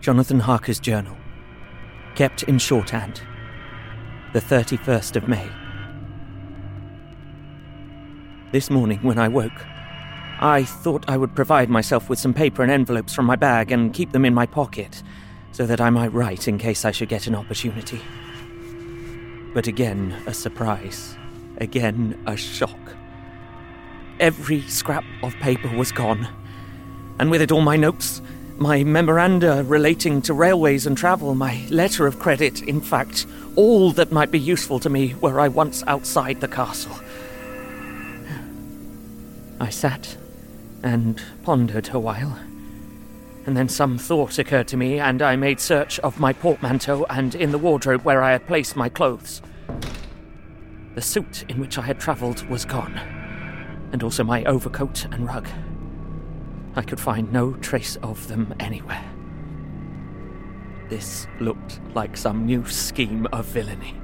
Jonathan Harker's journal, kept in shorthand, the 31st of May. This morning, when I woke, I thought I would provide myself with some paper and envelopes from my bag and keep them in my pocket, so that I might write in case I should get an opportunity. But again, a surprise. Again, a shock. Every scrap of paper was gone, and with it all my notes, my memoranda relating to railways and travel, my letter of credit, in fact, all that might be useful to me were I once outside the castle. I sat and pondered a while, and then some thought occurred to me, and I made search of my portmanteau and in the wardrobe where I had placed my clothes. The suit in which I had travelled was gone, and also my overcoat and rug. I could find no trace of them anywhere. This looked like some new scheme of villainy.